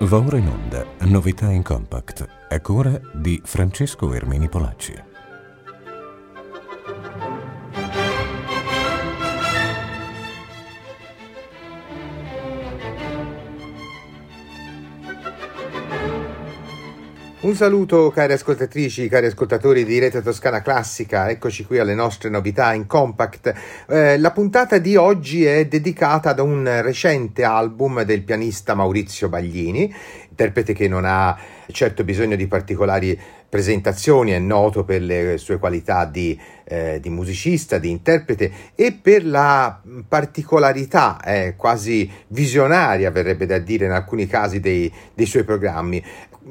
Va ora in onda Novità in Compact, a cura di Francesco Ermini Polacci. Un saluto cari ascoltatrici, cari ascoltatori di Rete Toscana Classica, eccoci qui alle nostre novità in compact. Eh, la puntata di oggi è dedicata ad un recente album del pianista Maurizio Baglini, interprete che non ha certo bisogno di particolari presentazioni, è noto per le sue qualità di, eh, di musicista, di interprete e per la particolarità eh, quasi visionaria, verrebbe da dire in alcuni casi, dei, dei suoi programmi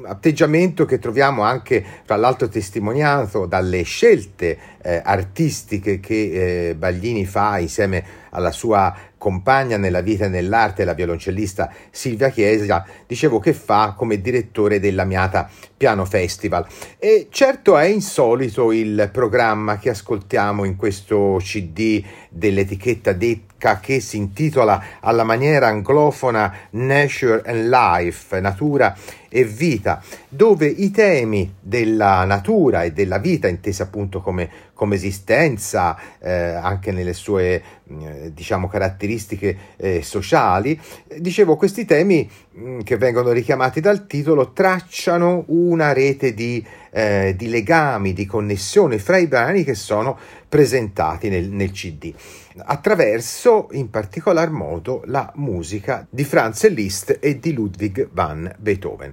atteggiamento che troviamo anche fra l'altro testimoniato dalle scelte eh, artistiche che eh, Baglini fa insieme alla sua compagna nella vita e nell'arte, la violoncellista Silvia Chiesa, dicevo che fa come direttore dell'Amiata Piano Festival. E certo è insolito il programma che ascoltiamo in questo CD dell'etichetta Decca che si intitola alla maniera anglofona Nature and Life, natura e vita, dove i temi della natura e della vita, intesa appunto come, come esistenza, eh, anche nelle sue eh, diciamo caratteristiche eh, sociali, dicevo questi temi mh, mm, che vengono richiamati dal titolo tracciano una rete di, eh, di legami, di connessioni fra i brani che sono presentati nel, nel CD attraverso in particolar modo la musica di Franz Liszt e di Ludwig van Beethoven.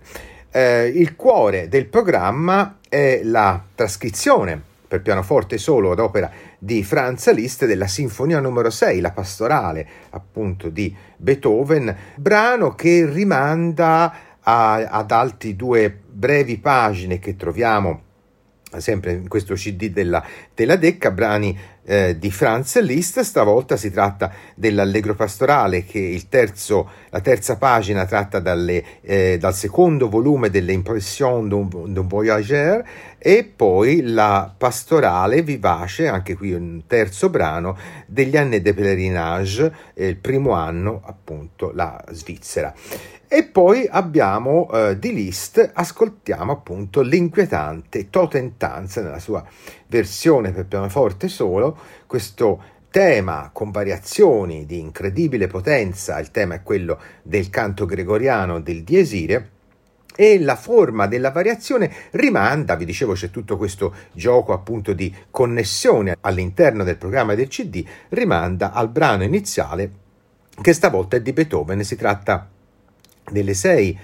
Eh, il cuore del programma è la trascrizione per pianoforte solo ad opera di Franz Liszt della Sinfonia numero 6, la pastorale appunto di Beethoven, brano che rimanda a, ad altri due brevi pagine che troviamo sempre in questo CD della, Decca, brani eh, di Franz Liszt, stavolta si tratta dell'Allegro pastorale che terzo, la terza pagina tratta dalle, eh, dal secondo volume delle Impressions d'un, d'un Voyageur e poi la pastorale vivace, anche qui un terzo brano, degli anni de pèlerinage, eh, il primo anno appunto la Svizzera. E poi abbiamo eh, di Liszt, ascoltiamo appunto l'inquietante Totentanz nella sua versione per pianoforte solo, questo tema con variazioni di incredibile potenza, il tema è quello del canto gregoriano del diesire, e la forma della variazione rimanda, vi dicevo c'è tutto questo gioco appunto di connessione all'interno del programma del CD, rimanda al brano iniziale che stavolta è di Beethoven, si tratta delle sei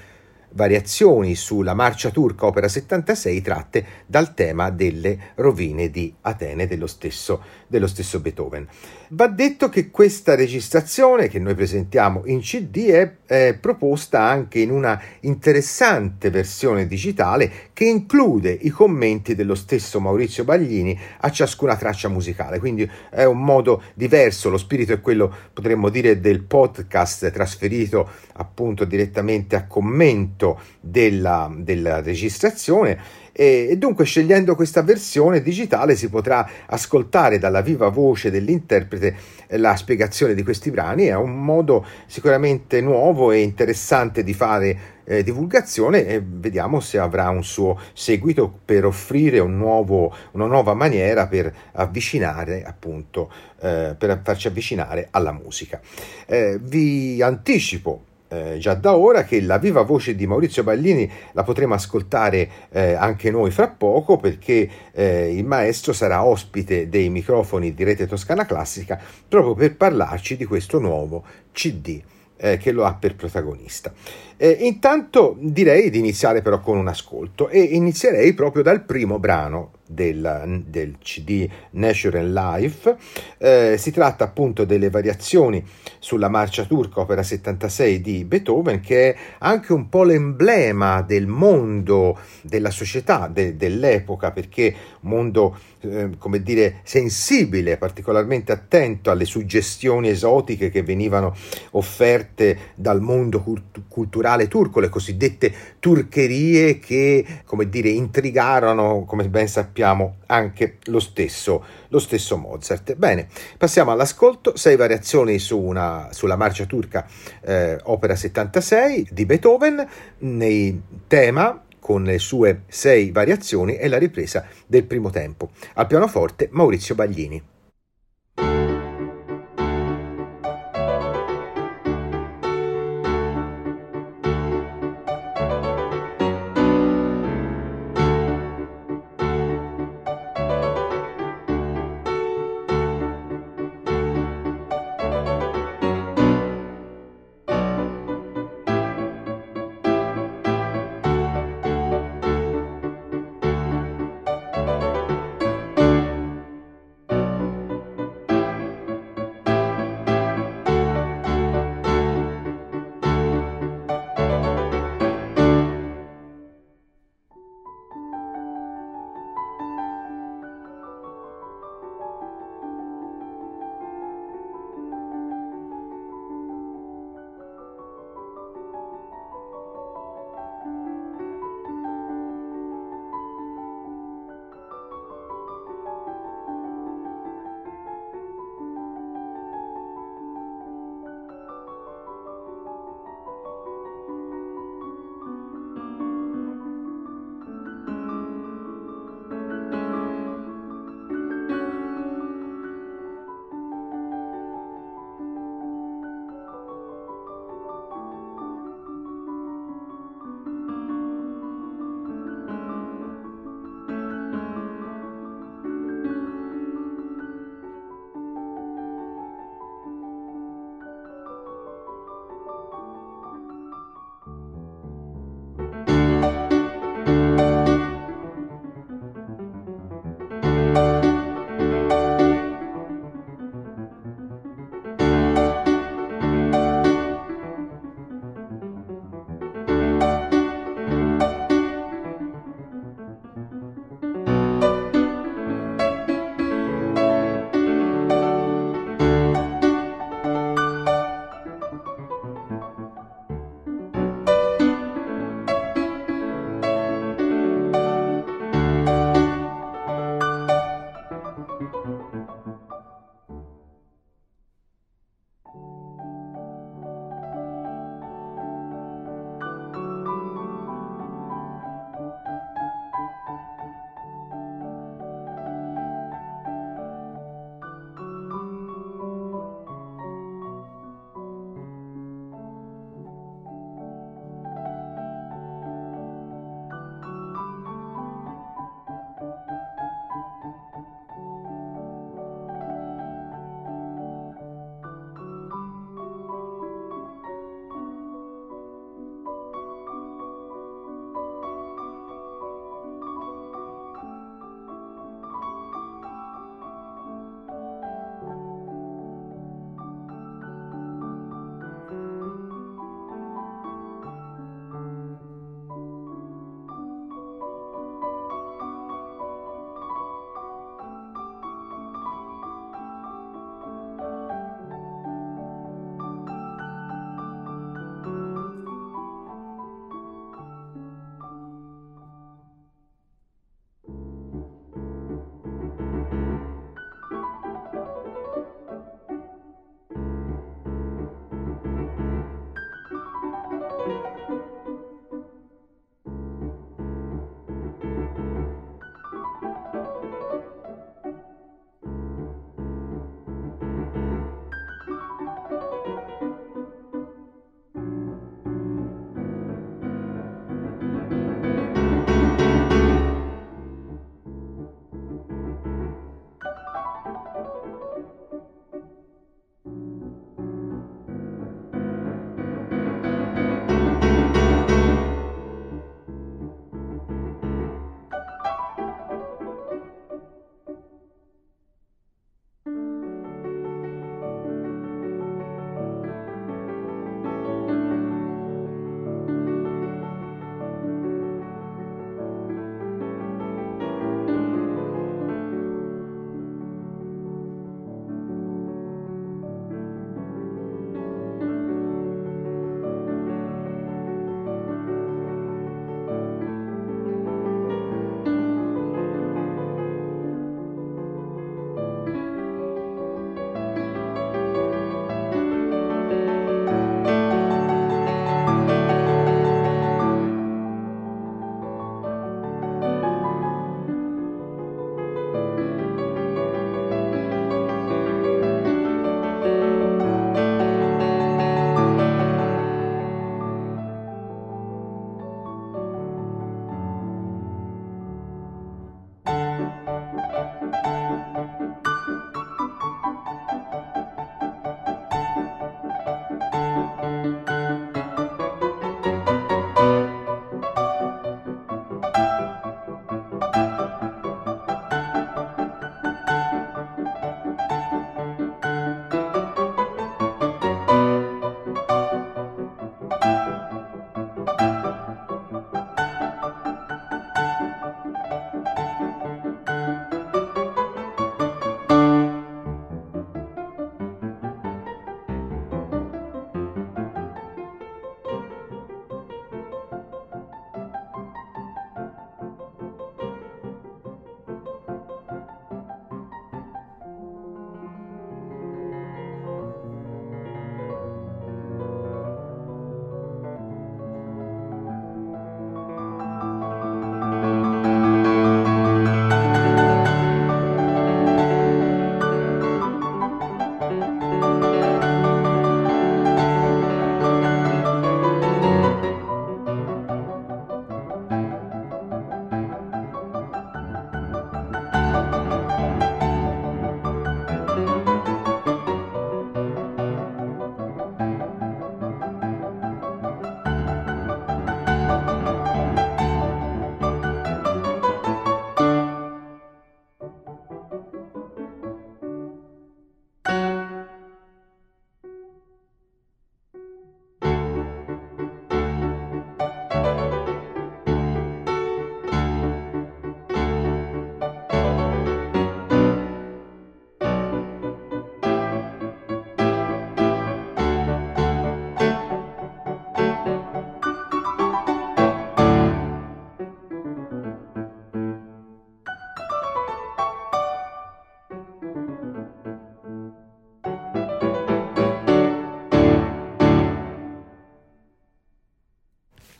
variazioni sulla marcia turca opera 76 tratte dal tema delle rovine di Atene dello stesso, dello stesso Beethoven. Va detto che questa registrazione che noi presentiamo in CD è, è proposta anche in una interessante versione digitale che include i commenti dello stesso Maurizio Baglini a ciascuna traccia musicale, quindi è un modo diverso, lo spirito è quello potremmo dire del podcast trasferito appunto direttamente a commento della, della registrazione e, dunque scegliendo questa versione digitale si potrà ascoltare dalla viva voce dell'interprete eh, la spiegazione di questi brani, è un modo sicuramente nuovo e interessante di fare eh, divulgazione e vediamo se avrà un suo seguito per offrire un nuovo, una nuova maniera per avvicinare appunto eh, per farci avvicinare alla musica. Eh, vi anticipo eh, già da ora che la viva voce di Maurizio Ballini la potremo ascoltare eh, anche noi fra poco perché eh, il maestro sarà ospite dei microfoni di Rete Toscana Classica proprio per parlarci di questo nuovo CD eh, che lo ha per protagonista. Eh, intanto direi di iniziare però con un ascolto e inizierei proprio dal primo brano del, del CD Nature and Life. Eh, si tratta appunto delle variazioni sulla marcia turca opera 76 di Beethoven che è anche un po' l'emblema del mondo, della società de, dell'epoca perché mondo eh, come dire sensibile, particolarmente attento alle suggestioni esotiche che venivano offerte dal mondo cult- culturale turco, le cosiddette turcherie che, come dire, intrigarono, come ben sappiamo, anche lo stesso, lo stesso Mozart. Bene, passiamo all'ascolto, sei variazioni su una, sulla marcia turca eh, opera 76 di Beethoven, nei tema con le sue sei variazioni e la ripresa del primo tempo. Al pianoforte Maurizio Baglini.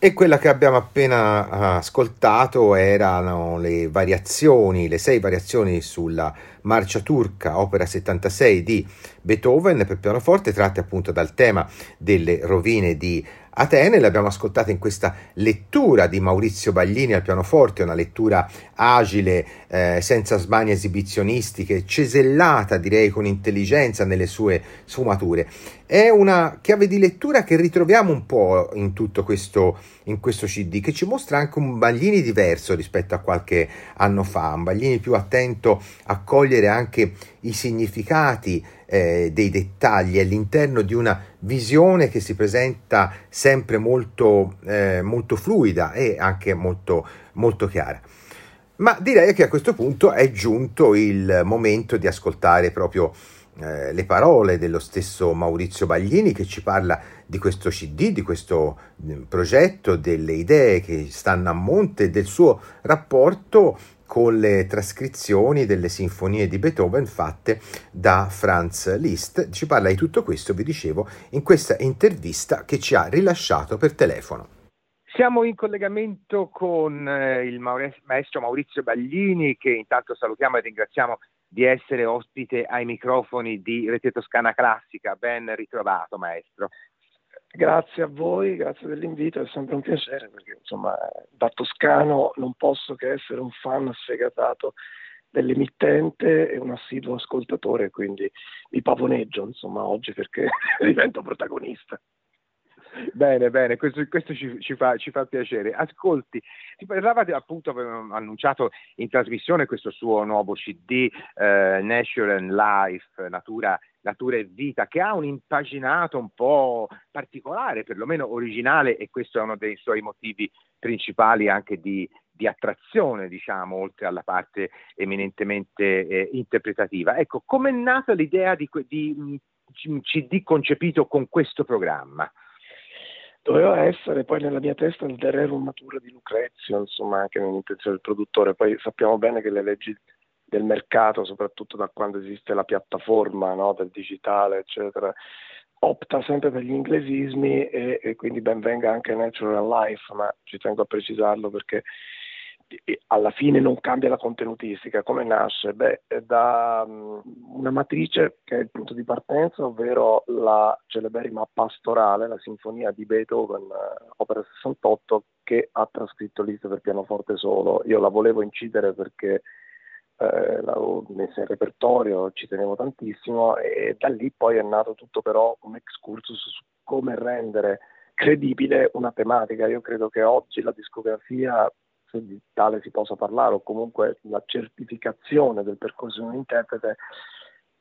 E quella che abbiamo appena ascoltato erano le variazioni, le sei variazioni sulla marcia turca, opera 76 di Beethoven per pianoforte, tratte appunto dal tema delle rovine di Atene, l'abbiamo ascoltata in questa lettura di Maurizio Baglini al pianoforte, una lettura agile, eh, senza smanie esibizionistiche, cesellata direi con intelligenza nelle sue sfumature. È una chiave di lettura che ritroviamo un po' in tutto questo, in questo CD, che ci mostra anche un Baglini diverso rispetto a qualche anno fa, un Baglini più attento a cogliere anche i significati eh, dei dettagli all'interno di una visione che si presenta sempre molto, eh, molto fluida e anche molto, molto chiara. Ma direi che a questo punto è giunto il momento di ascoltare proprio eh, le parole dello stesso Maurizio Baglini che ci parla di questo CD, di questo mm, progetto, delle idee che stanno a monte, del suo rapporto con le trascrizioni delle sinfonie di Beethoven fatte da Franz Liszt. Ci parla di tutto questo, vi dicevo, in questa intervista che ci ha rilasciato per telefono. Siamo in collegamento con eh, il maestro Maurizio Baglini, che intanto salutiamo e ringraziamo di essere ospite ai microfoni di Rete Toscana Classica. Ben ritrovato, maestro. Grazie a voi, grazie dell'invito, è sempre un piacere perché insomma da toscano non posso che essere un fan sfegatato dell'emittente e un assiduo ascoltatore, quindi mi pavoneggio insomma oggi perché divento protagonista. Bene, bene, questo, questo ci, ci, fa, ci, fa, piacere. Ascolti, si parlava appunto, avevamo annunciato in trasmissione questo suo nuovo CD, eh, Nature and Life, Natura, Natura, e Vita, che ha un impaginato un po' particolare, perlomeno originale, e questo è uno dei suoi motivi principali anche di, di attrazione, diciamo, oltre alla parte eminentemente eh, interpretativa. Ecco, com'è nata l'idea di, di un CD concepito con questo programma? Doveva essere poi nella mia testa il Dererum Matura di Lucrezio, insomma anche nell'intenzione del produttore, poi sappiamo bene che le leggi del mercato, soprattutto da quando esiste la piattaforma no, del digitale, eccetera, opta sempre per gli inglesismi e, e quindi ben venga anche Natural Life, ma ci tengo a precisarlo perché alla fine non cambia la contenutistica. Come nasce? Beh, da um, una matrice che è il punto di partenza, ovvero la celeberrima pastorale, la sinfonia di Beethoven, uh, opera 68, che ha trascritto Liszt per pianoforte solo. Io la volevo incidere perché eh, l'avevo messa in repertorio, ci tenevo tantissimo e da lì poi è nato tutto però un excursus su come rendere credibile una tematica. Io credo che oggi la discografia se di tale si possa parlare, o comunque la certificazione del percorso di un interprete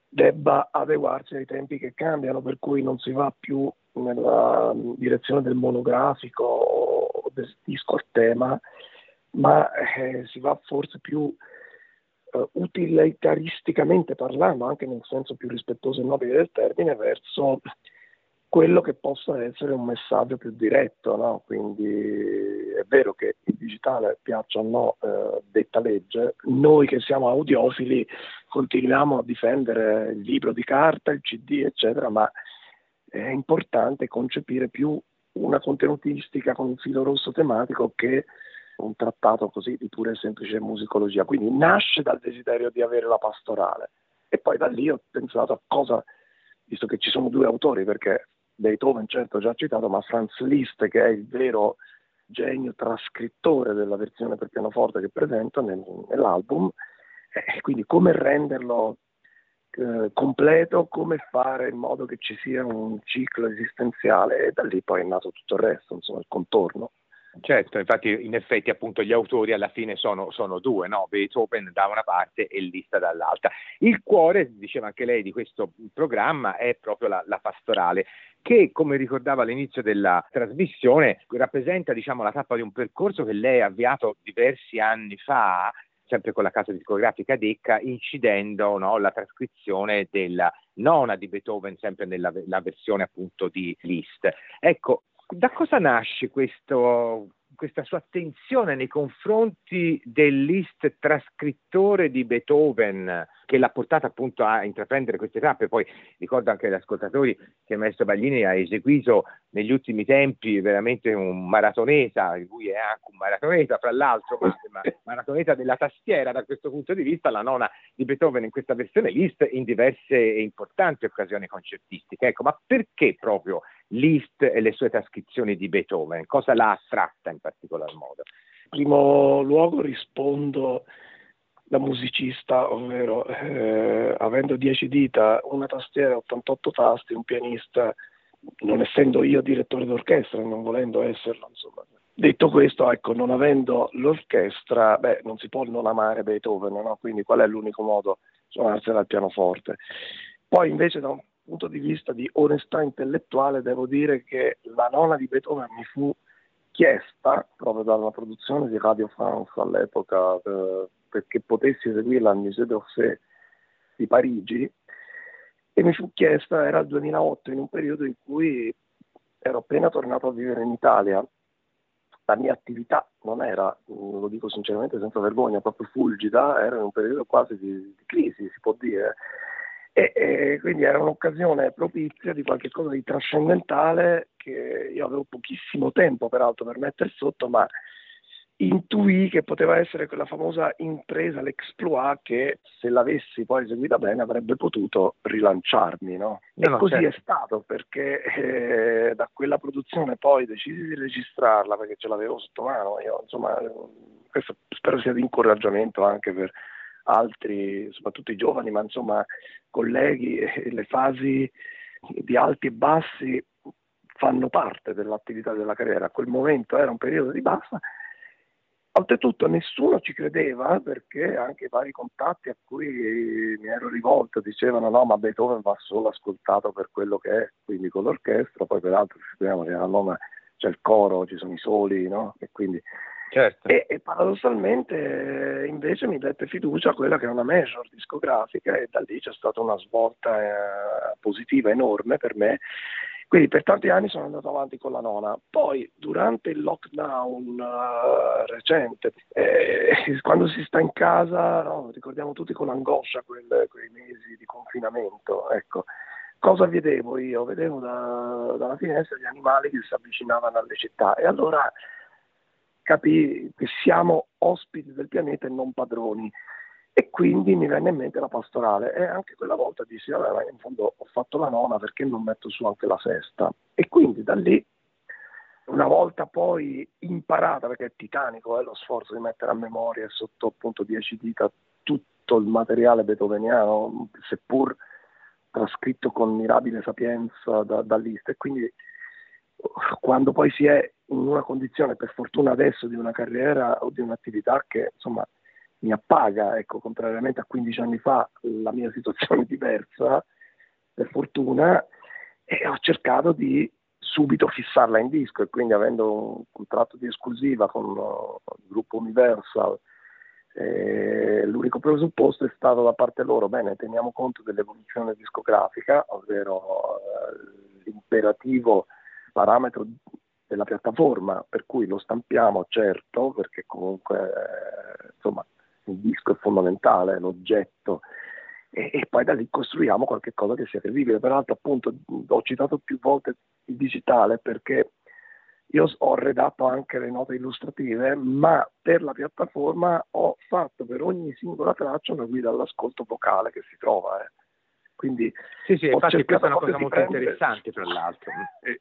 debba adeguarsi ai tempi che cambiano, per cui non si va più nella direzione del monografico o del disco a tema, ma eh, si va forse più eh, utilitaristicamente parlando, anche nel senso più rispettoso e nobile del termine, verso quello che possa essere un messaggio più diretto, no? quindi è vero che il digitale piaccia o no eh, detta legge, noi che siamo audiofili continuiamo a difendere il libro di carta, il CD eccetera, ma è importante concepire più una contenutistica con un filo rosso tematico che un trattato così di pura e semplice musicologia, quindi nasce dal desiderio di avere la pastorale e poi da lì ho pensato a cosa, visto che ci sono due autori, perché Beethoven certo già citato, ma Franz Liszt che è il vero genio trascrittore della versione per pianoforte che presento nel, nell'album, e quindi come renderlo eh, completo, come fare in modo che ci sia un ciclo esistenziale e da lì poi è nato tutto il resto, insomma il contorno. Certo, infatti in effetti appunto gli autori alla fine sono, sono due, no? Beethoven da una parte e Liszt dall'altra. Il cuore, diceva anche lei, di questo programma è proprio la, la pastorale, che come ricordava all'inizio della trasmissione rappresenta diciamo, la tappa di un percorso che lei ha avviato diversi anni fa sempre con la casa discografica Decca, incidendo no, la trascrizione della nona di Beethoven, sempre nella versione appunto di Liszt. Ecco, da cosa nasce questo questa sua attenzione nei confronti del list trascrittore di Beethoven che l'ha portata appunto a intraprendere queste tappe. Poi ricordo anche agli ascoltatori che il maestro Baglini ha eseguito negli ultimi tempi veramente un maratoneta, lui è anche un maratoneta fra l'altro, ma, ma maratoneta della tastiera da questo punto di vista, la nona di Beethoven in questa versione list in diverse e importanti occasioni concertistiche. Ecco, ma perché proprio Liszt e le sue trascrizioni di Beethoven? Cosa l'ha attratta in particolar modo? In primo luogo rispondo da musicista, ovvero eh, avendo 10 dita, una tastiera, 88 tasti, un pianista, non essendo io direttore d'orchestra, non volendo esserlo, insomma. Detto questo, ecco, non avendo l'orchestra, beh, non si può non amare Beethoven, no? quindi qual è l'unico modo? Suonarsela al pianoforte. Poi invece da un punto di vista di onestà intellettuale devo dire che la nona di Beethoven mi fu chiesta proprio dalla produzione di Radio France all'epoca eh, perché potessi eseguirla al Musée d'Orsay di Parigi e mi fu chiesta, era il 2008, in un periodo in cui ero appena tornato a vivere in Italia. La mia attività non era, lo dico sinceramente senza vergogna, proprio fulgida, era in un periodo quasi di, di crisi, si può dire e, e, quindi era un'occasione propizia di qualcosa di trascendentale che io avevo pochissimo tempo peraltro per mettere sotto, ma intuì che poteva essere quella famosa impresa, l'exploit, che se l'avessi poi eseguita bene avrebbe potuto rilanciarmi. No? No, e così certo. è stato perché eh, da quella produzione poi decisi di registrarla perché ce l'avevo sotto mano. Io, insomma, questo spero sia di incoraggiamento anche per altri, soprattutto i giovani, ma insomma colleghi, le fasi di alti e bassi fanno parte dell'attività della carriera. A quel momento era un periodo di bassa. Oltretutto nessuno ci credeva perché anche i vari contatti a cui mi ero rivolto dicevano no ma Beethoven va solo ascoltato per quello che è, quindi con l'orchestra, poi peraltro sappiamo che a Roma c'è il coro, ci sono i soli, no? E quindi Certo. E, e, paradossalmente invece mi dette fiducia a quella che è una major discografica e da lì c'è stata una svolta eh, positiva enorme per me. Quindi per tanti anni sono andato avanti con la nona. Poi durante il lockdown uh, recente, eh, quando si sta in casa, no, ricordiamo tutti con angoscia quel, quei mesi di confinamento, ecco. Cosa vedevo io? Vedevo da, dalla finestra gli animali che si avvicinavano alle città e allora capì che siamo ospiti del pianeta e non padroni. E quindi mi venne in mente la pastorale e anche quella volta dissi, vabbè, in fondo ho fatto la nona perché non metto su anche la sesta? E quindi da lì, una volta poi imparata, perché è titanico eh, lo sforzo di mettere a memoria sotto appunto 10 dita tutto il materiale beethoveniano, seppur trascritto con mirabile sapienza da, da lista, e quindi quando poi si è in una condizione, per fortuna adesso, di una carriera o di un'attività che insomma mi appaga, ecco, contrariamente a 15 anni fa la mia situazione è diversa, per fortuna, e ho cercato di subito fissarla in disco e quindi avendo un contratto di esclusiva con il gruppo Universal, eh, l'unico presupposto è stato da parte loro, bene, teniamo conto dell'evoluzione discografica, ovvero eh, l'imperativo parametro della piattaforma, per cui lo stampiamo certo, perché comunque eh, insomma, il disco è fondamentale, l'oggetto, e, e, poi da lì costruiamo qualche cosa che sia credibile. Peraltro appunto ho citato più volte il digitale perché io ho redatto anche le note illustrative, ma per la piattaforma ho fatto per ogni singola traccia una guida all'ascolto vocale che si trova. Eh. Quindi sì, sì, infatti questa è una cosa molto prendere... interessante, tra l'altro. Eh,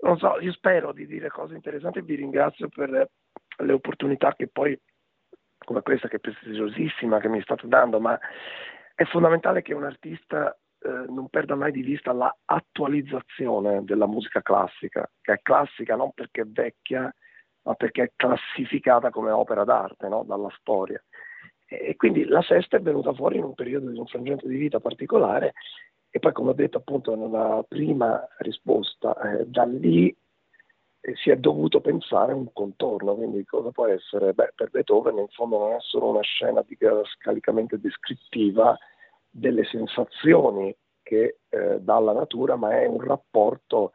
non so, io spero di dire cose interessanti vi ringrazio per le opportunità che poi, come questa che è prestigiosissima che mi state dando, ma è fondamentale che un artista eh, non perda mai di vista l'attualizzazione della musica classica, che è classica non perché è vecchia, ma perché è classificata come opera d'arte no? dalla storia. E quindi la sesta è venuta fuori in un periodo di un frangente di vita particolare e poi, come ho detto appunto nella prima risposta, eh, da lì eh, si è dovuto pensare a un contorno, quindi cosa può essere? Beh, per Beethoven in fondo non è solo una scena scalicamente descrittiva delle sensazioni che eh, dà la natura, ma è un rapporto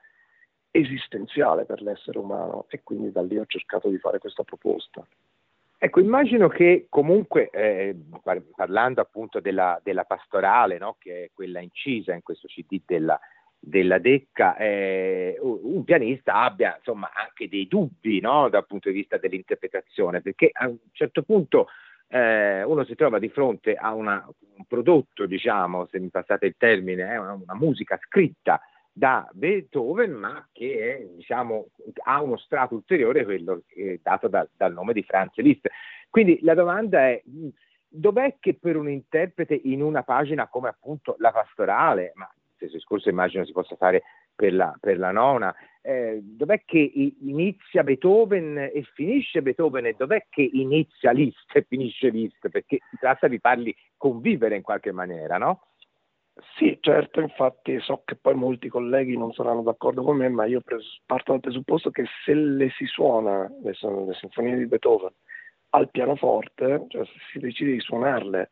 esistenziale per l'essere umano e quindi da lì ho cercato di fare questa proposta. Ecco, immagino che comunque, eh, parlando appunto della, della pastorale, no, che è quella incisa in questo CD della, della Decca, eh, un pianista abbia insomma anche dei dubbi no, dal punto di vista dell'interpretazione, perché a un certo punto eh, uno si trova di fronte a una, un prodotto, diciamo, se mi passate il termine, eh, una, una musica scritta da Beethoven, ma che è, diciamo, ha uno strato ulteriore, quello dato da, dal nome di Franz Liszt. Quindi la domanda è, dov'è che per un interprete in una pagina come appunto la pastorale, ma stesso discorso immagino si possa fare per la, per la nona, eh, dov'è che inizia Beethoven e finisce Beethoven e dov'è che inizia Liszt e finisce Liszt? Perché si tratta di farli convivere in qualche maniera, no? Sì, certo, infatti so che poi molti colleghi non saranno d'accordo con me, ma io pres- parto dal presupposto che se le si suona, le, le sinfonie di Beethoven, al pianoforte, cioè se si decide di suonarle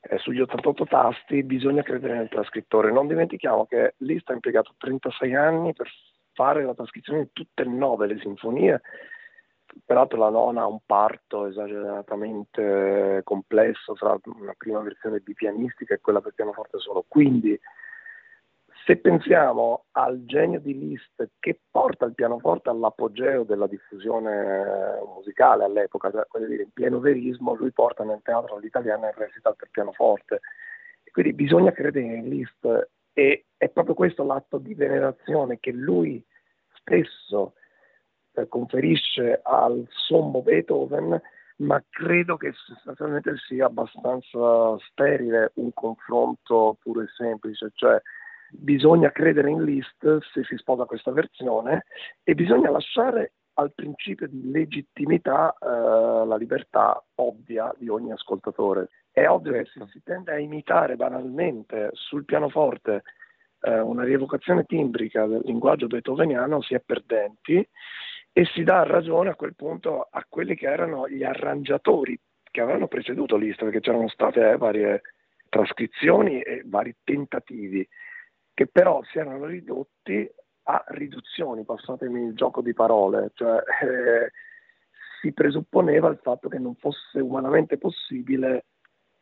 eh, sugli 88 tasti, bisogna credere nel trascrittore. Non dimentichiamo che Liszt ha impiegato 36 anni per fare la trascrizione di tutte e nove le sinfonie peraltro la nona ha un parto esageratamente complesso tra una prima versione bipianistica e quella per pianoforte solo. Quindi, se pensiamo al genio di Liszt che porta il pianoforte all'apogeo della diffusione musicale all'epoca, cioè, voglio dire, in pieno verismo, lui porta nel teatro all'italiana il recital per pianoforte. E quindi bisogna credere in Liszt e è proprio questo l'atto di venerazione che lui stesso eh, conferisce al sommo Beethoven, ma credo che sostanzialmente sia abbastanza sterile un confronto puro e semplice, cioè bisogna credere in Liszt se si sposa questa versione e bisogna lasciare al principio di legittimità eh, la libertà ovvia di ogni ascoltatore. È ovvio che se si tende a imitare banalmente sul pianoforte eh, una rievocazione timbrica del linguaggio beethoveniano si è perdenti e si dà ragione a quel punto a quelli che erano gli arrangiatori che avevano preceduto Liszt, perché c'erano state eh, varie trascrizioni e vari tentativi che però si erano ridotti a riduzioni, passatemi il gioco di parole, cioè eh, si presupponeva il fatto che non fosse umanamente possibile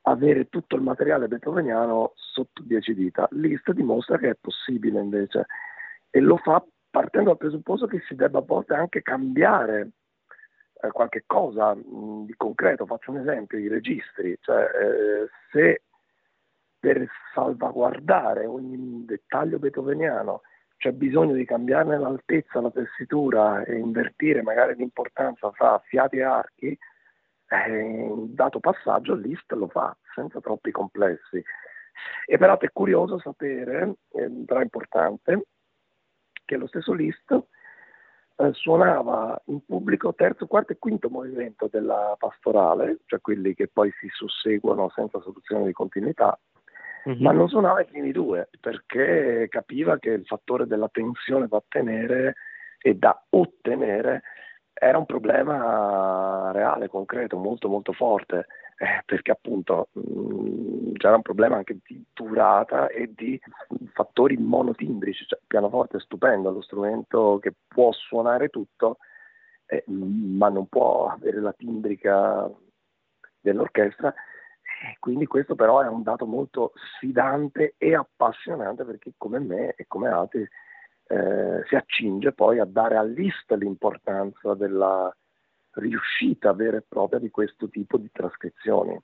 avere tutto il materiale beethoveniano sotto dieci dita. Liszt dimostra che è possibile invece e lo fa partendo dal presupposto che si debba a volte anche cambiare eh, qualche cosa mh, di concreto. Faccio un esempio, i registri, cioè eh, se per salvaguardare ogni dettaglio beethoveniano c'è bisogno di cambiarne l'altezza, la tessitura e invertire magari l'importanza fra fiati e archi, eh, dato passaggio l'IST lo fa senza troppi complessi. E peraltro è curioso sapere, eh, però è importante, che lo stesso Liszt eh, suonava in pubblico terzo, quarto e quinto movimento della pastorale, cioè quelli che poi si susseguono senza soluzione di continuità, mm-hmm. ma non suonava i primi due perché capiva che il fattore della tensione da tenere e da ottenere era un problema reale, concreto, molto molto forte eh, perché appunto mh, mm, c'era un problema anche di durata e di fattori monotimbrici, cioè il pianoforte è stupendo, è lo strumento che può suonare tutto, eh, ma non può avere la timbrica dell'orchestra. E quindi questo però è un dato molto sfidante e appassionante per chi come me e come altri eh, si accinge poi a dare all'IST l'importanza della, riuscita vera e propria di questo tipo di trascrizioni.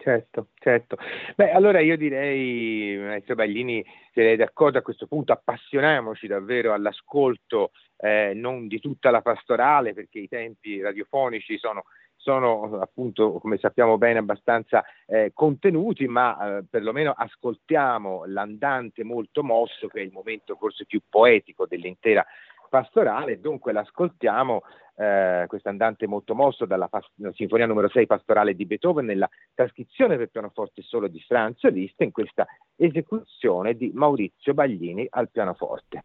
Certo, certo. Beh, allora io direi, maestro Baglini, se lei è d'accordo a questo punto, appassioniamoci davvero all'ascolto eh, non di tutta la pastorale, perché i tempi radiofonici sono, sono appunto, come sappiamo bene, abbastanza eh, contenuti, ma eh, perlomeno ascoltiamo l'andante molto mosso, che è il momento forse più poetico dell'intera pastorale, dunque l'ascoltiamo eh, questo andante molto mosso dalla, dalla, Sinfonia numero 6 pastorale di Beethoven nella trascrizione per pianoforte solo di Franz Liszt in questa esecuzione di Maurizio Baglini al pianoforte.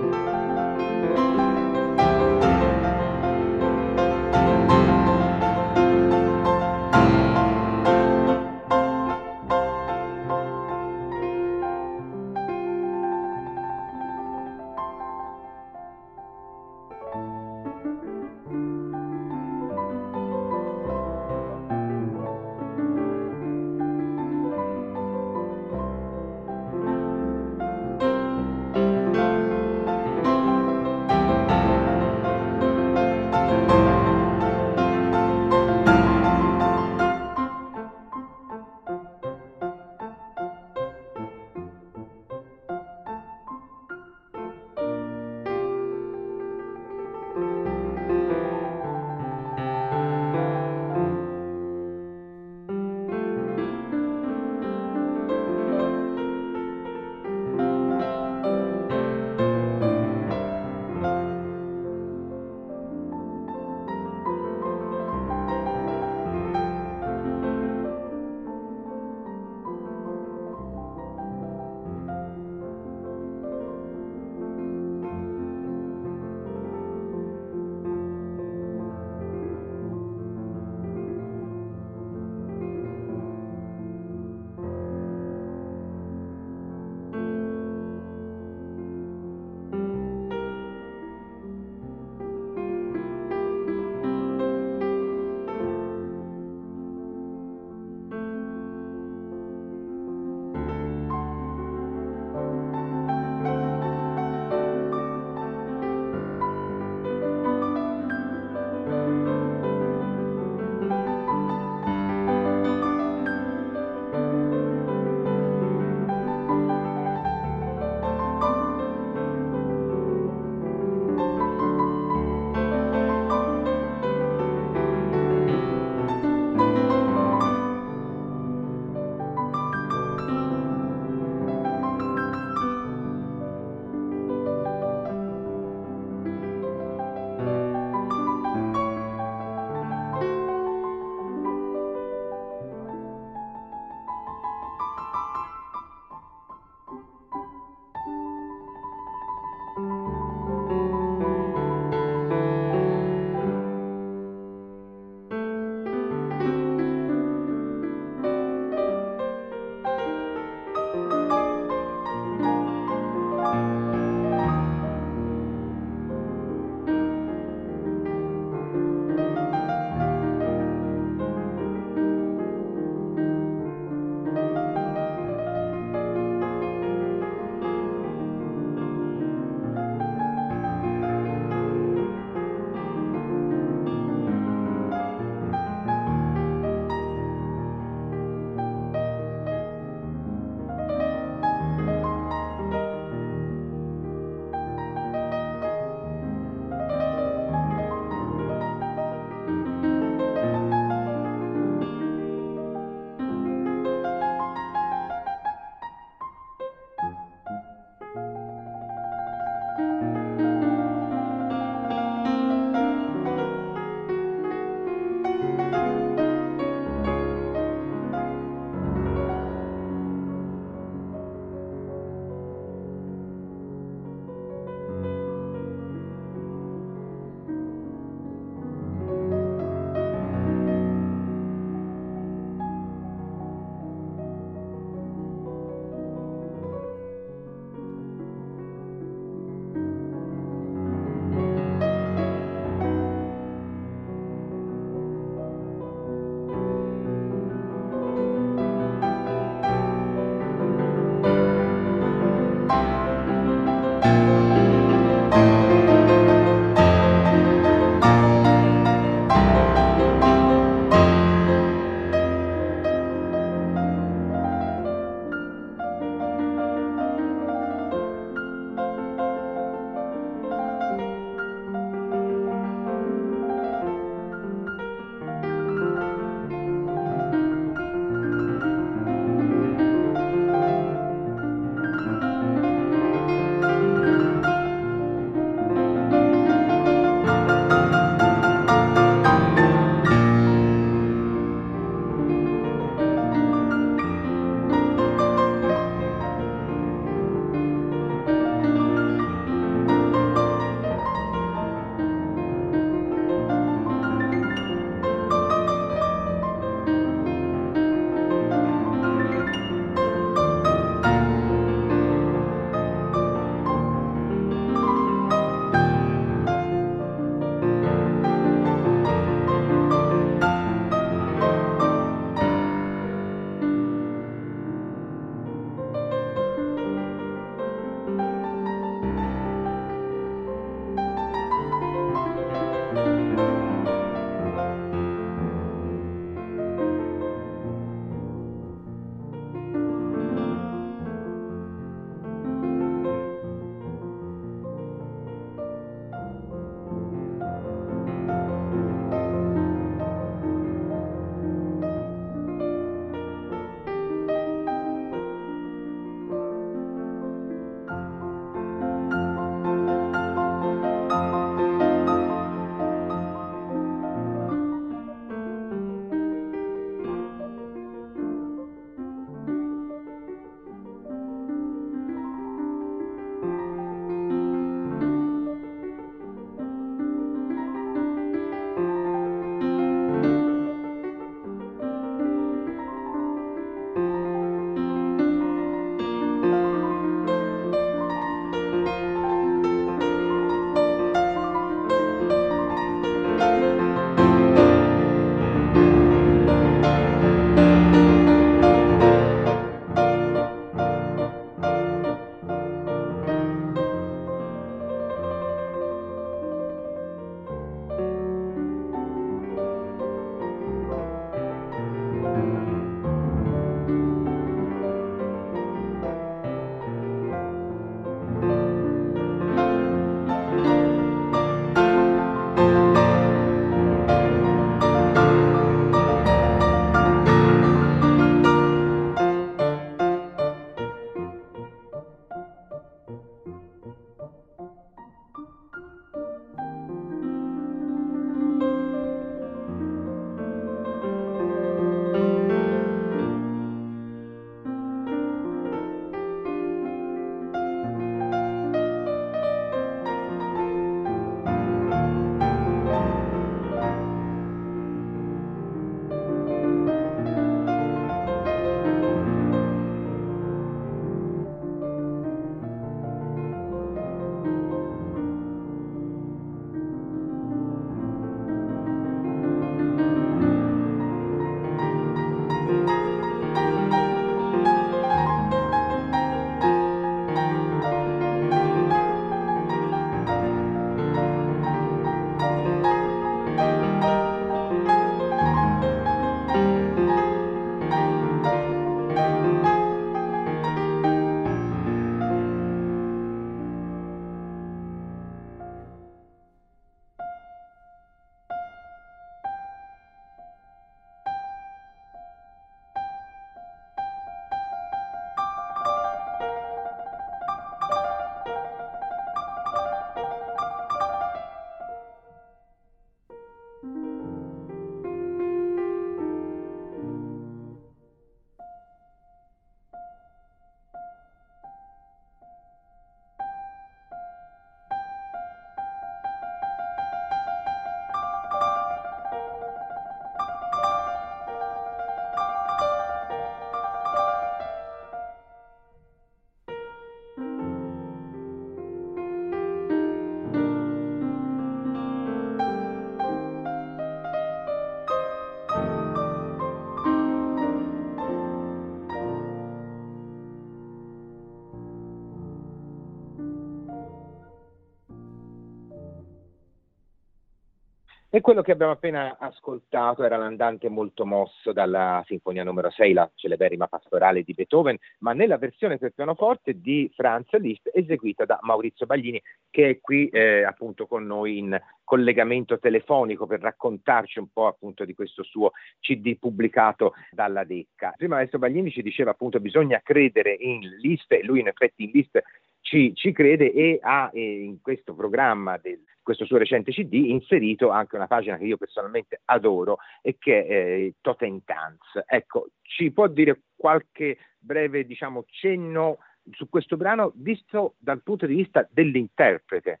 E quello che abbiamo appena ascoltato era l'andante molto mosso dalla Sinfonia numero 6, la celeberrima pastorale di Beethoven, ma nella versione per pianoforte di Franz Liszt eseguita da Maurizio Baglini, che è qui eh, appunto con noi in collegamento telefonico per raccontarci un po' appunto di questo suo CD pubblicato dalla Decca. Prima Maestro Baglini ci diceva appunto bisogna credere in Liszt e lui in effetti in Liszt ci, ci crede e ha eh, in questo programma del questo suo recente CD, inserito anche una pagina che io personalmente adoro e che è eh, Totem Tanz. Ecco, ci può dire qualche breve diciamo, cenno su questo brano visto dal punto di vista dell'interprete?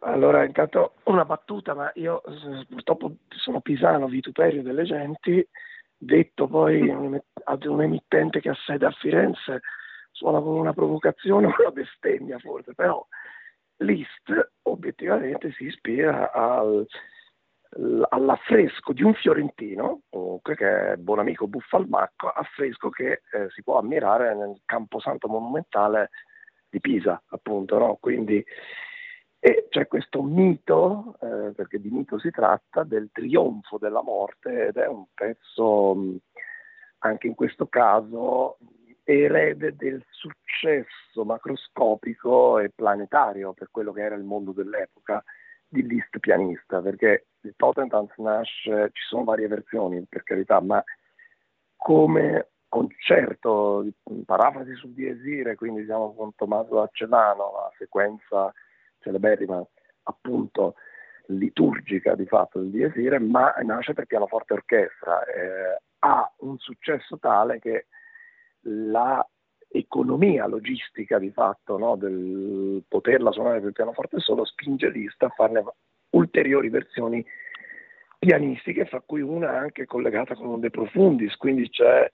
Allora, intanto una battuta, ma io purtroppo sono pisano, vituperio delle genti, detto poi ad un emittente che ha sede a Firenze, suona come una provocazione o una bestemmia forse, però Liszt obiettivamente si ispira al, all'affresco di un fiorentino, comunque che è buon amico Buffalmacco, affresco che eh, si può ammirare nel camposanto monumentale di Pisa, appunto. No? Quindi e c'è questo mito, eh, perché di mito si tratta, del trionfo della morte ed è un pezzo anche in questo caso erede del successo macroscopico e planetario per quello che era il mondo dell'epoca di Liszt pianista, perché il Tottenham nasce, ci sono varie versioni per carità, ma come concerto, parafrasi sul Diesire, quindi siamo con Tommaso Accelano, la sequenza celeberrima appunto liturgica di fatto del Diesire, ma nasce per pianoforte orchestra, eh, ha un successo tale che la economia logistica di fatto no, del poterla suonare per pianoforte solo spinge Liszt a farne ulteriori versioni pianistiche, fra cui una anche collegata con un De Profundis, quindi c'è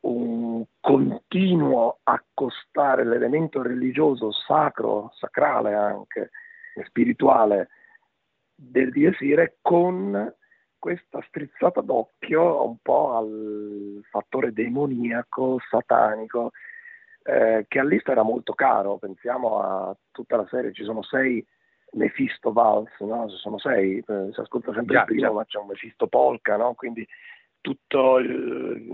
un continuo accostare l'elemento religioso, sacro, sacrale anche, spirituale del Dies Irae con questa strizzata d'occhio un po' al fattore demoniaco, satanico, eh, che all'Ista era molto caro. Pensiamo a tutta la serie, ci sono sei Mephisto Vals, no? ci sono sei, eh, si ascolta sempre il primo, ma c'è un Mephisto Polka, no? quindi tutto il,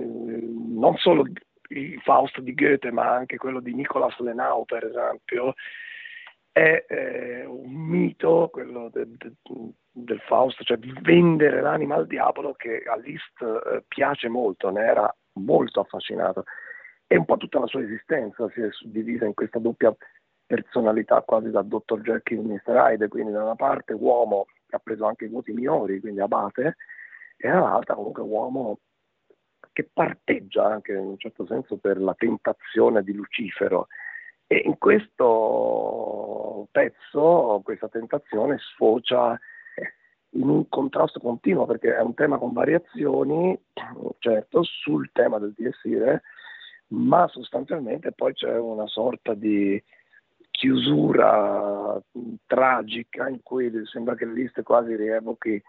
non solo il Faust di Goethe, ma anche quello di Nicolas Lenau, per esempio, è eh, un mito, quello de, de, del Faust, cioè di vendere l'anima al diavolo che a Liszt eh, piace molto, ne era molto affascinato e un po' tutta la sua esistenza si è suddivisa in questa doppia personalità quasi da Dr. Jekyll e Mr. Hyde, quindi da una parte uomo che ha preso anche i voti minori, quindi abate, e dall'altra comunque uomo che parteggia anche in un certo senso per la tentazione di Lucifero. E in questo pezzo questa tentazione sfocia in un contrasto continuo perché è un tema con variazioni, certo, sul tema del DSIRE, ma sostanzialmente poi c'è una sorta di chiusura tragica in cui sembra che Liszt quasi rievochi eh,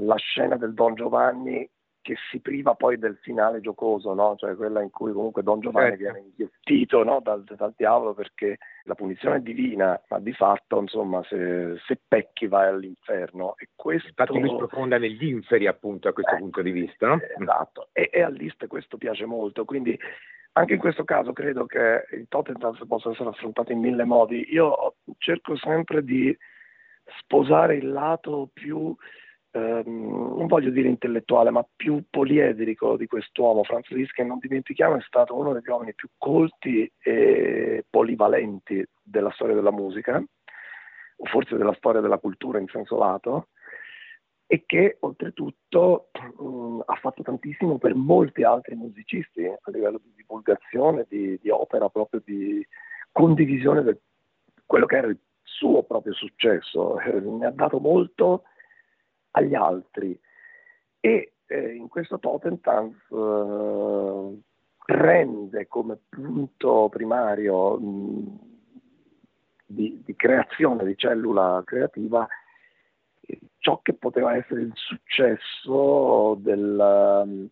la scena del Don Giovanni che si priva poi del finale giocoso, no? cioè quella in cui comunque Don Giovanni certo. viene inghiottito no? dal, dal, diavolo perché la punizione è divina, ma di fatto insomma se, se pecchi vai all'inferno. E questo... Infatti lui sprofonda negli inferi appunto a questo ecco, punto di vista. No? Esatto, e, e all'Ist questo piace molto, quindi anche in questo caso credo che il Tottenham possa essere affrontato in mille modi. Io cerco sempre di sposare il lato più ehm, non voglio dire intellettuale, ma più poliedrico di quest'uomo. Franz Liszt, che non dimentichiamo, è stato uno degli uomini più colti e polivalenti della storia della musica, o forse della storia della cultura in senso lato, e che oltretutto mh, ha fatto tantissimo per molti altri musicisti a livello di divulgazione, di, di opera, proprio di condivisione di quello che era il suo proprio successo. Eh, ne ha dato molto agli altri e eh, in questo totem eh, prende come punto primario mh, di, di, creazione di cellula creativa ciò che poteva essere il successo del,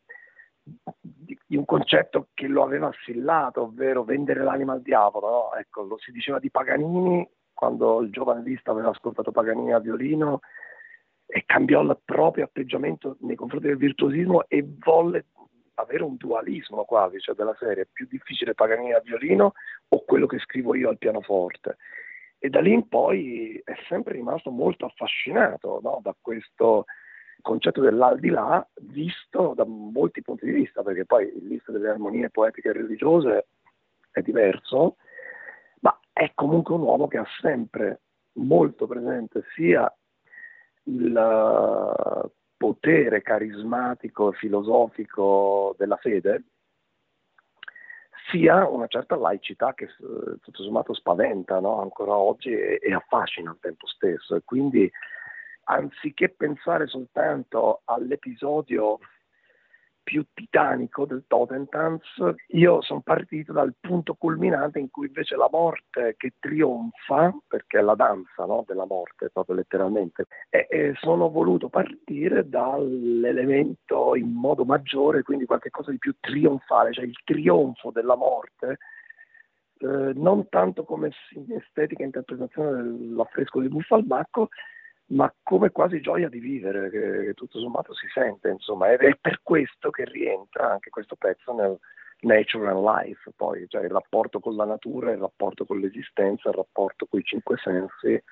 di, di, un concetto che lo aveva assillato, ovvero vendere l'anima al diavolo. No? Ecco, lo si diceva di Paganini quando il giovane lista aveva ascoltato Paganini a violino e cambiò il proprio atteggiamento nei confronti del virtuosismo e volle avere un dualismo quasi, cioè della serie è più difficile Paganini al violino o quello che scrivo io al pianoforte. E da lì in poi è sempre rimasto molto affascinato no? da questo concetto dell'aldilà visto da molti punti di vista, perché poi il lista delle armonie poetiche e religiose è diverso, ma è comunque un uomo che ha sempre molto presente sia il potere carismatico e filosofico della fede, sia una certa laicità che tutto sommato spaventa no? ancora oggi e, e, affascina al tempo stesso. E quindi anziché pensare soltanto all'episodio più titanico del Totentanz, io sono partito dal punto culminante in cui invece la morte che trionfa, perché è la danza no, della morte, proprio letteralmente, e, e, sono voluto partire dall'elemento in modo maggiore, quindi qualcosa di più trionfale, cioè il trionfo della morte, eh, non tanto come estetica interpretazione dell'affresco di Buffalbacco, ma come quasi gioia di vivere, che, che tutto sommato si sente, insomma, ed è per questo che rientra anche questo pezzo nel Nature and Life, poi, cioè il rapporto con la natura, il rapporto con l'esistenza, il rapporto con i cinque sensi,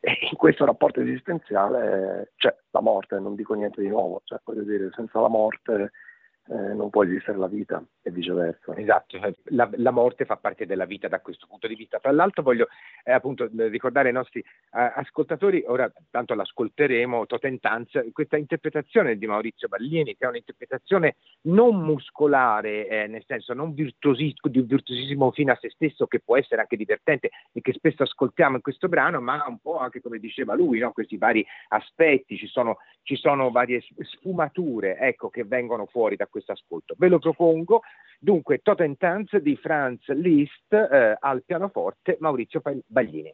e in questo rapporto esistenziale c'è la morte, non dico niente di nuovo, cioè voglio dire, senza la morte eh, non può esistere la vita e viceversa. Esatto, cioè, la, la, morte fa parte della vita da questo punto di vista. Tra l'altro voglio eh, appunto ricordare ai nostri eh, ascoltatori, ora tanto l'ascolteremo, Totentanz, questa interpretazione di Maurizio Ballini, che è un'interpretazione non muscolare, eh, nel senso non virtuosi, di un virtuosismo fino a se stesso, che può essere anche divertente e che spesso ascoltiamo in questo brano, ma un po' anche come diceva lui, no? questi vari aspetti, ci sono, ci sono varie sfumature ecco, che vengono fuori da questo questo ascolto. Ve lo propongo. Dunque, Totentanz di Franz Liszt eh, al pianoforte Maurizio Baglini.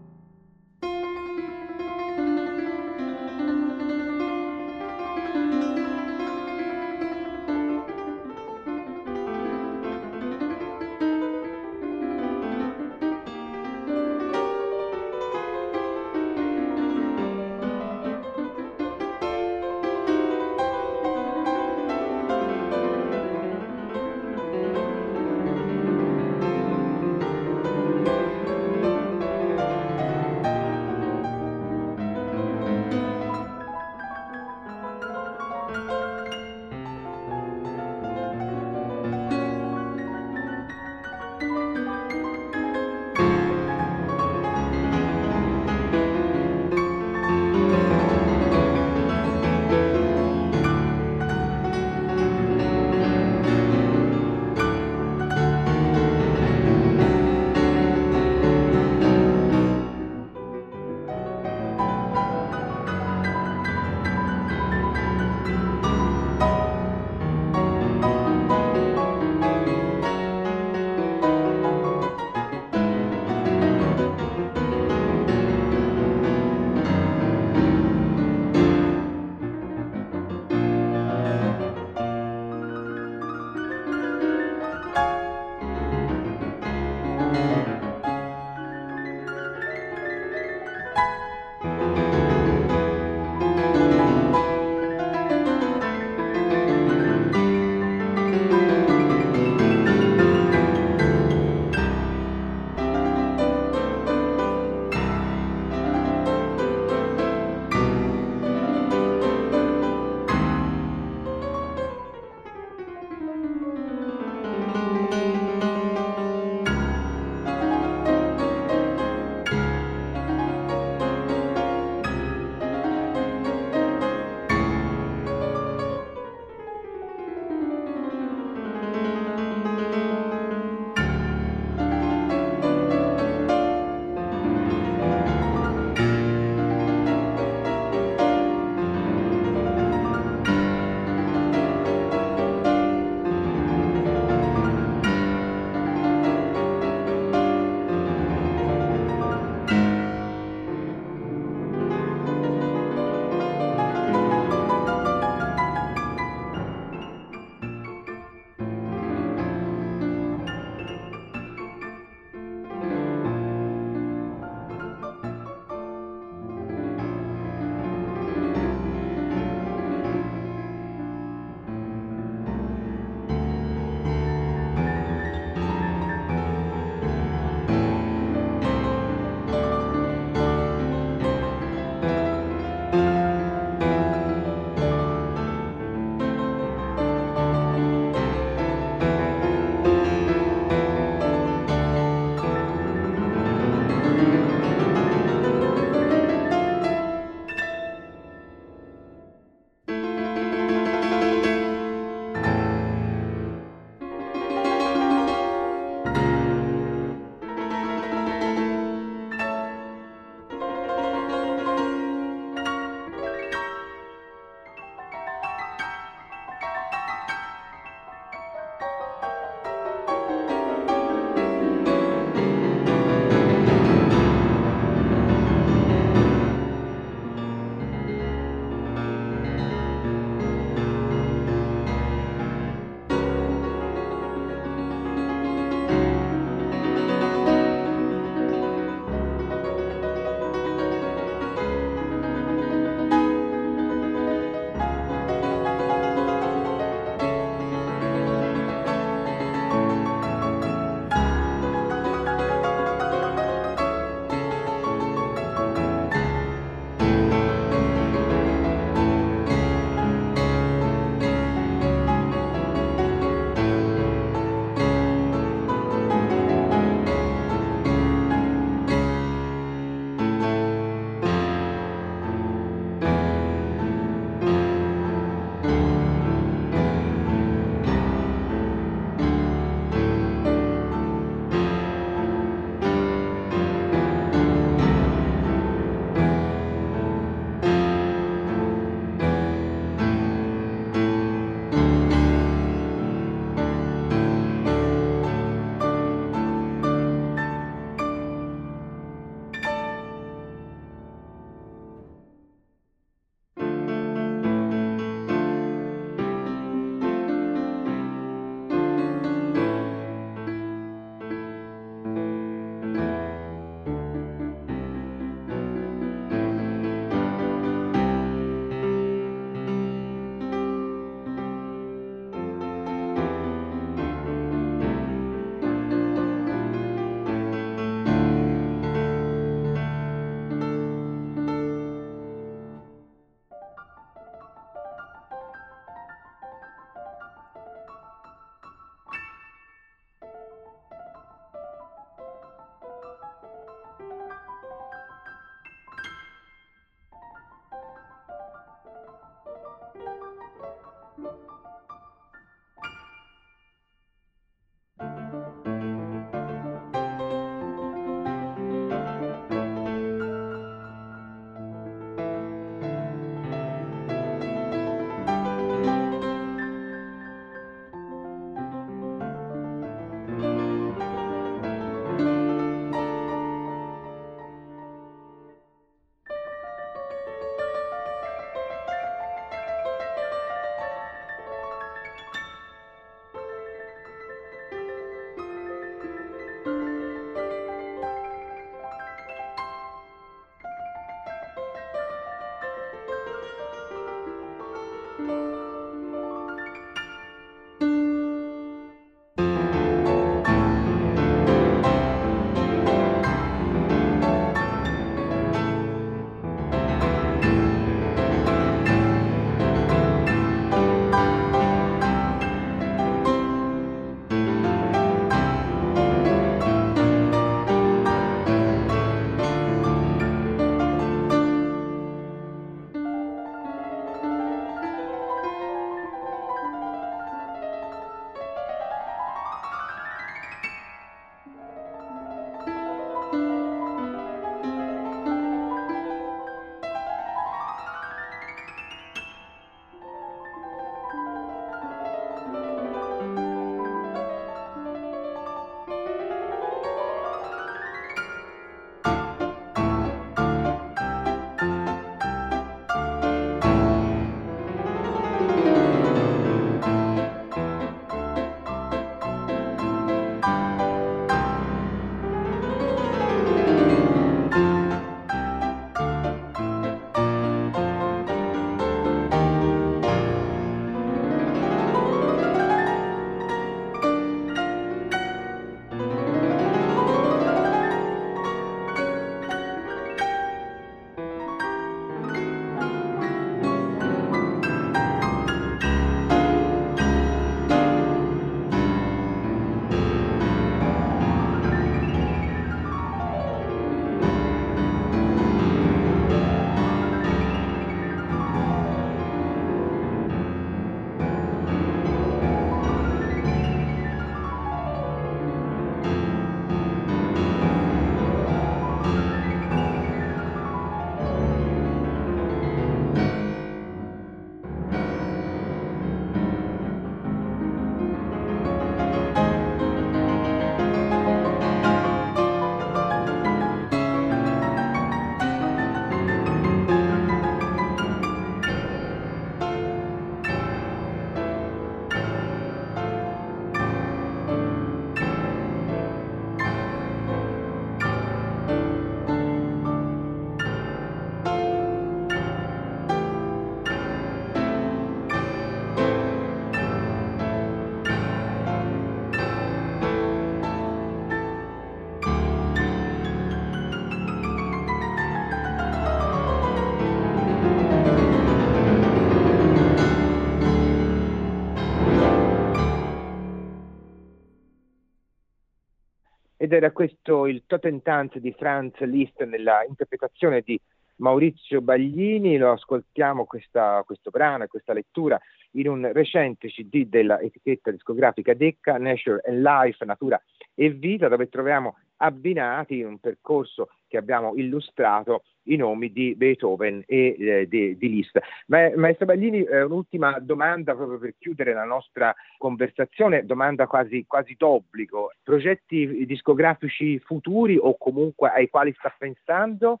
Ed era questo il Totentanz di Franz Liszt nella interpretazione di Maurizio Baglini, lo ascoltiamo questa, questo brano e questa lettura in un recente CD della etichetta discografica Decca, Nature and Life, Natura e Vita, dove troviamo abbinati in un percorso che abbiamo illustrato i nomi di Beethoven e eh, di, di, Liszt. Ma, maestro Baglini, eh, un'ultima domanda proprio per chiudere la nostra conversazione, domanda quasi, quasi d'obbligo. Progetti discografici futuri o comunque ai quali sta pensando?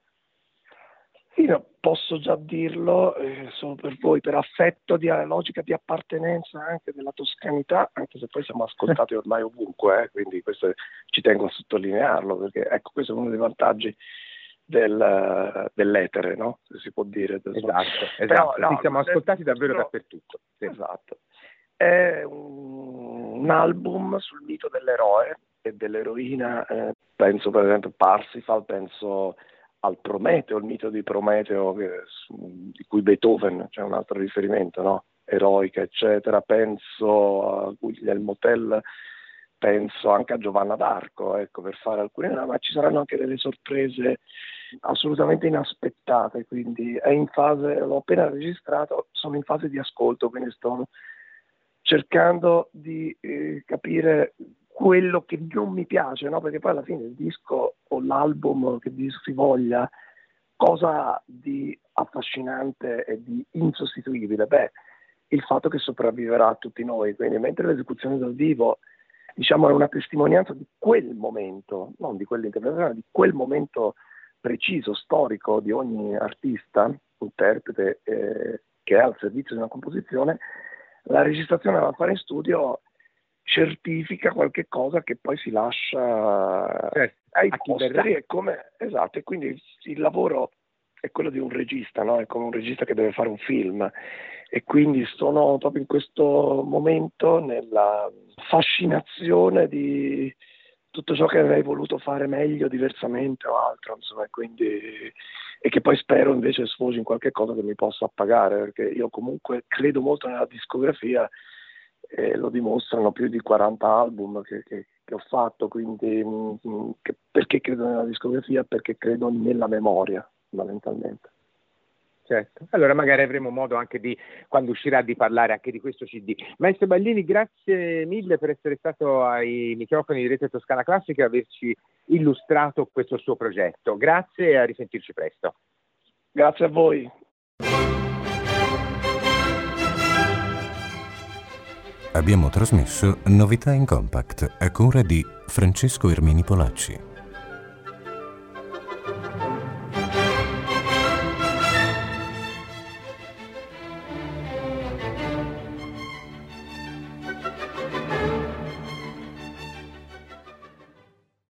Io posso già dirlo eh, solo per voi, per affetto di eh, logica di appartenenza anche della toscanità, anche se poi siamo ascoltati ormai ovunque, eh, quindi questo ci tengo a sottolinearlo, perché ecco, questo è uno dei vantaggi del, dell'etere, no? se si può dire. Esatto, esatto. No, siamo ascoltati davvero però, dappertutto. Sì. Esatto. È un, un, album sul mito dell'eroe e dell'eroina, eh, penso per esempio Parsifal, penso al Prometeo, il mito di Prometeo che, di cui Beethoven c'è un altro riferimento, no? eroica, eccetera. Penso a Guglielmo Tell, penso anche a Giovanna d'Arco, ecco, per fare alcune, ma ci saranno anche delle sorprese assolutamente inaspettate, quindi è in fase, l'ho appena registrato, sono in fase di ascolto, quindi sto cercando di eh, capire quello che non mi piace, no? perché poi alla fine il disco o l'album che si voglia, cosa di affascinante e di insostituibile? Beh, il fatto che sopravviverà a tutti noi, quindi mentre l'esecuzione dal vivo diciamo è una testimonianza di quel momento, non di quell'interpretazione, di quel momento preciso, storico di ogni artista, interprete eh, che è al servizio di una composizione, la registrazione da fare in studio certifica qualche cosa che poi si lascia certo, ai posteri e come esatto e quindi il lavoro è quello di un regista no? è come un regista che deve fare un film e quindi sono proprio in questo momento nella fascinazione di tutto ciò che avrei voluto fare meglio, diversamente o altro, insomma, quindi, e che poi spero invece sfoci in qualche cosa che mi possa appagare, perché io comunque credo molto nella discografia e lo dimostrano più di 40 album che, che, che ho fatto, quindi mh, mm, che, perché credo nella discografia? Perché credo nella memoria, fondamentalmente. Certo, allora magari avremo modo anche di, quando uscirà, di parlare anche di questo CD. Maestro Ballini, grazie mille per essere stato ai microfoni di Rete Toscana Classica e averci illustrato questo suo progetto. Grazie e a risentirci presto. Grazie a voi. Abbiamo trasmesso Novità in Compact a cura di Francesco Ermini Polacci.